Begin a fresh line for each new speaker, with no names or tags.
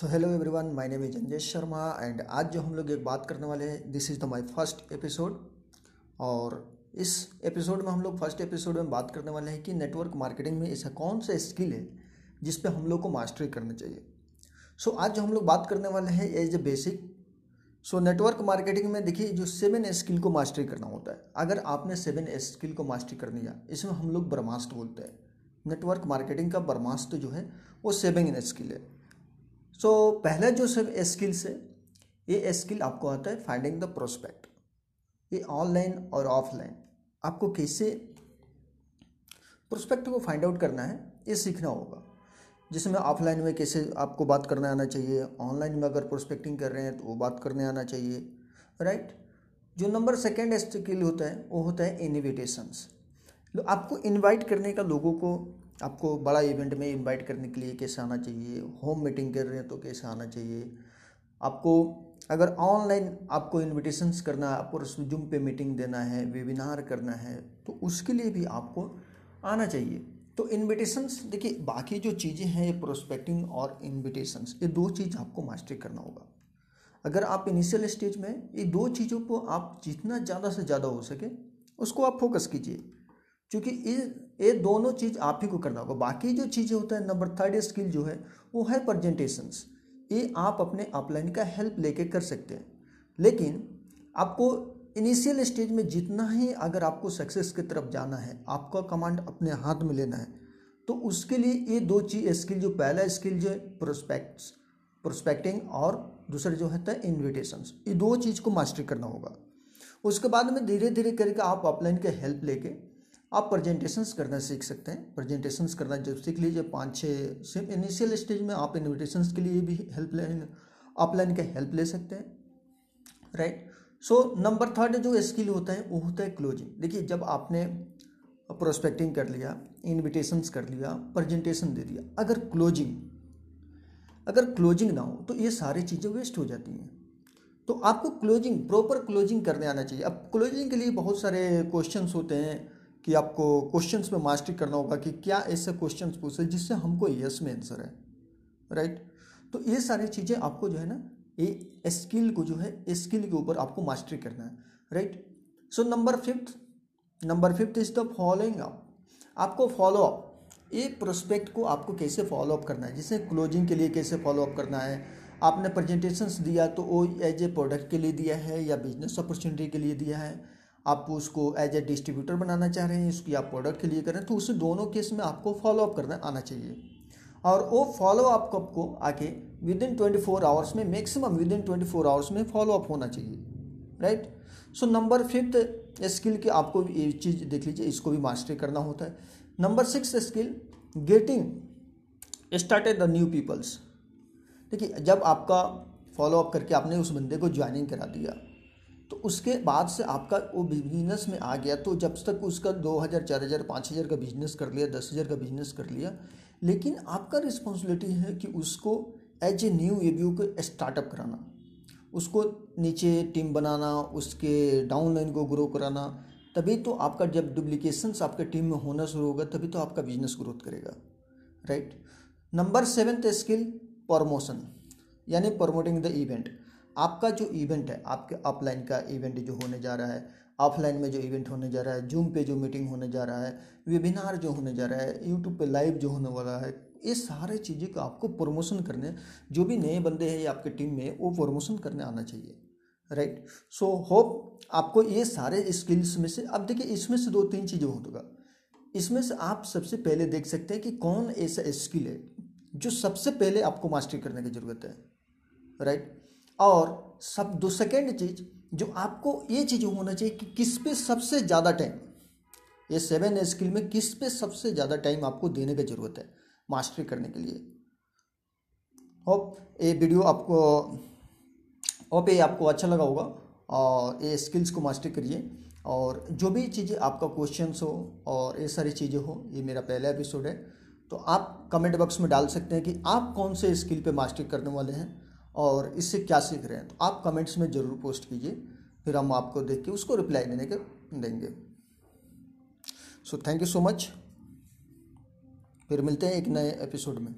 So hello everyone my name is Anjesh Sharma and आज जो हम लोग एक बात करने वाले हैं this is the my first episode और इस एपिसोड में हम लोग फ़र्स्ट एपिसोड में बात करने वाले हैं कि नेटवर्क मार्केटिंग में ऐसा कौन सा स्किल है जिस पे हम लोग को मास्टरी करना चाहिए। सो so, आज जो हम लोग बात करने वाले हैं as a basic so network marketing में देखिए जो सेवन स्किल को मास्टरी करना होता है। अगर आपने सेवन स्किल को मास्टरी कर लिया इसमें हम लोग ब्रह्मास्त्र बोलते हैं। नेटवर्क मार्केटिंग का ब्रह्मास्त्र जो है वो सेवन स्किल है। सो so, पहला जो सब स्किल्स है ये स्किल आपको आता है फाइंडिंग द प्रोस्पेक्ट ये ऑनलाइन और ऑफलाइन आपको कैसे प्रोस्पेक्ट को फाइंड आउट करना है ये सीखना होगा। जिसमें ऑफलाइन में कैसे आपको बात करने आना चाहिए ऑनलाइन में अगर प्रोस्पेक्टिंग कर रहे हैं तो वो बात करने आना चाहिए राइट जो नंबर सेकेंड स्किल होता है वो होता है इन्विटेशंस आपको इनवाइट करने का लोगों को आपको बड़ा इवेंट में इनवाइट करने के लिए कैसे आना चाहिए होम मीटिंग कर रहे हैं तो कैसे आना चाहिए? आपको अगर ऑनलाइन आपको इनविटेशंस करना है, आपको जूम पे मीटिंग देना है वेबिनार करना है तो उसके लिए भी आपको आना चाहिए। तो इनविटेशंस देखिए, बाकी जो चीज़ें हैं, ये प्रोस्पेक्टिंग और इनविटेशंस ये दो चीज़ आपको मास्टरी करना होगा। अगर आप इनिशियल स्टेज में, ये दो चीज़ों को आप जितना ज़्यादा से ज़्यादा हो सके, उसको आप फोकस कीजिए। क्योंकि ये दोनों चीज़ आप ही को करना होगा। बाकी जो चीज़ें होता है नंबर थर्ड स्किल जो है, वो है प्रजेंटेशंस ये आप अपने अपलाइन का हेल्प लेके कर सकते हैं। लेकिन आपको इनिशियल स्टेज में जितना ही अगर आपको सक्सेस की तरफ़ जाना है, आपका कमांड अपने हाथ में लेना है तो उसके लिए ये दो चीज़ स्किल जो पहला स्किल जो है प्रोस्पेक्ट्स प्रोस्पेक्टिंग और दूसरा जो है इन्विटेशंस ये दो चीज़ को मास्टरी करना होगा। उसके बाद में धीरे धीरे करके आप अपलाइन के हेल्प लेके आप प्रेजेंटेशंस करना सीख सकते हैं। प्रेजेंटेशंस करना जब सीख लीजिए, पाँच छः सिर्फ़ इनिशियल स्टेज में आप इन्विटेशंस के लिए भी हेल्प लाइन ऑफलाइन का हेल्प ले सकते हैं। राइट सो नंबर थर्ड जो स्किल होता है, वो होता है क्लोजिंग देखिए, जब आपने प्रोस्पेक्टिंग कर लिया इन्विटेशंस कर लिया प्रेजेंटेशन दे दिया, अगर क्लोजिंग अगर क्लोजिंग ना हो तो ये सारी चीज़ें वेस्ट हो जाती हैं। तो आपको क्लोजिंग प्रॉपर क्लोजिंग करने आना चाहिए। अब क्लोजिंग के लिए बहुत सारे क्वेश्चंस होते हैं। कि आपको क्वेश्चंस में मास्टरी करना होगा कि क्या ऐसे क्वेश्चंस पूछे जिससे हमको यस में आंसर है राइट तो ये सारी चीज़ें आपको जो है ना, ये स्किल को जो है स्किल के ऊपर आपको मास्टरी करना है right so number fifth number fifth is the following up आपको फॉलो अप ये प्रोस्पेक्ट को आपको कैसे फॉलो अप करना है? जैसे क्लोजिंग के लिए कैसे फॉलो अप करना है? आपने प्रेजेंटेशंस दिया तो वो एज ए प्रोडक्ट के लिए दिया है या बिज़नेस अपॉर्चुनिटी के लिए दिया है? आप उसको एज ए डिस्ट्रीब्यूटर बनाना चाह रहे हैं, उसकी आप प्रोडक्ट के लिए करें तो उसे दोनों केस में आपको फॉलो अप करना आना चाहिए। और वो फॉलो अप को? आके within twenty four hours में maximum within twenty four hours में फॉलो अप होना चाहिए। Right so number fifth skill की आपको ये चीज़ देख लीजिए, इसको भी मास्टरी करना होता है। Number six skill getting started the new peoples देखिए, जब आपका फॉलोअप करके आपने उस बंदे को ज्वाइनिंग करा दिया तो उसके बाद से आपका वो बिज़नेस में आ गया। तो जब तक उसका दो हज़ार, चार हज़ार, पाँच हज़ार का बिज़नेस कर लिया, दस हज़ार का बिज़नेस कर लिया, लेकिन आपका रिस्पॉन्सिबिलिटी है कि उसको एज ए न्यू ए को स्टार्टअप कराना। उसको नीचे टीम बनाना, उसके डाउन लाइन को ग्रो कराना, तभी तो आपका जब डुप्लीकेशंस आपके टीम में होना शुरू होगा, तभी तो आपका बिज़नेस ग्रोथ करेगा। Right number seventh skill promotion यानी प्रमोटिंग द इवेंट आपका जो इवेंट है, आपके ऑफलाइन का इवेंट जो होने जा रहा है ऑफलाइन में जो इवेंट होने जा रहा है जूम पे जो मीटिंग होने जा रहा है वेबिनार जो होने जा रहा है यूट्यूब पे लाइव जो होने वाला है, ये सारे चीज़ें को आपको प्रमोशन करने, जो भी नए बंदे हैं आपके टीम में, वो प्रमोशन करने आना चाहिए राइट सो होप आपको ये सारे स्किल्स में से, अब देखिए इसमें से दो तीन चीज़ें होगा। इसमें से आप सबसे पहले देख सकते हैं कि कौन ऐसा स्किल है, जो सबसे पहले आपको मास्टरी करने की ज़रूरत है राइट और सब दो सेकेंड चीज़ जो आपको ये चीज़ होना चाहिए कि किस पे सबसे ज़्यादा टाइम ये सेवन स्किल में किस पे सबसे ज़्यादा टाइम आपको देने की ज़रूरत है मास्टरी करने के लिए। होप ये वीडियो आपको होप ये आपको अच्छा लगा होगा और ये स्किल्स को मास्टरी करिए और जो भी चीज़ें आपका क्वेश्चन हो और ये सारी चीज़ें हो, ये मेरा पहला एपिसोड है। तो आप कमेंट बॉक्स में डाल सकते हैं कि आप कौन से स्किल पे मास्टरी करने वाले हैं। और इससे क्या सीख रहे हैं? तो आप कमेंट्स में ज़रूर पोस्ट कीजिए, फिर हम आपको देख के उसको रिप्लाई देने के देंगे। So thank you so much फिर मिलते हैं एक नए एपिसोड में।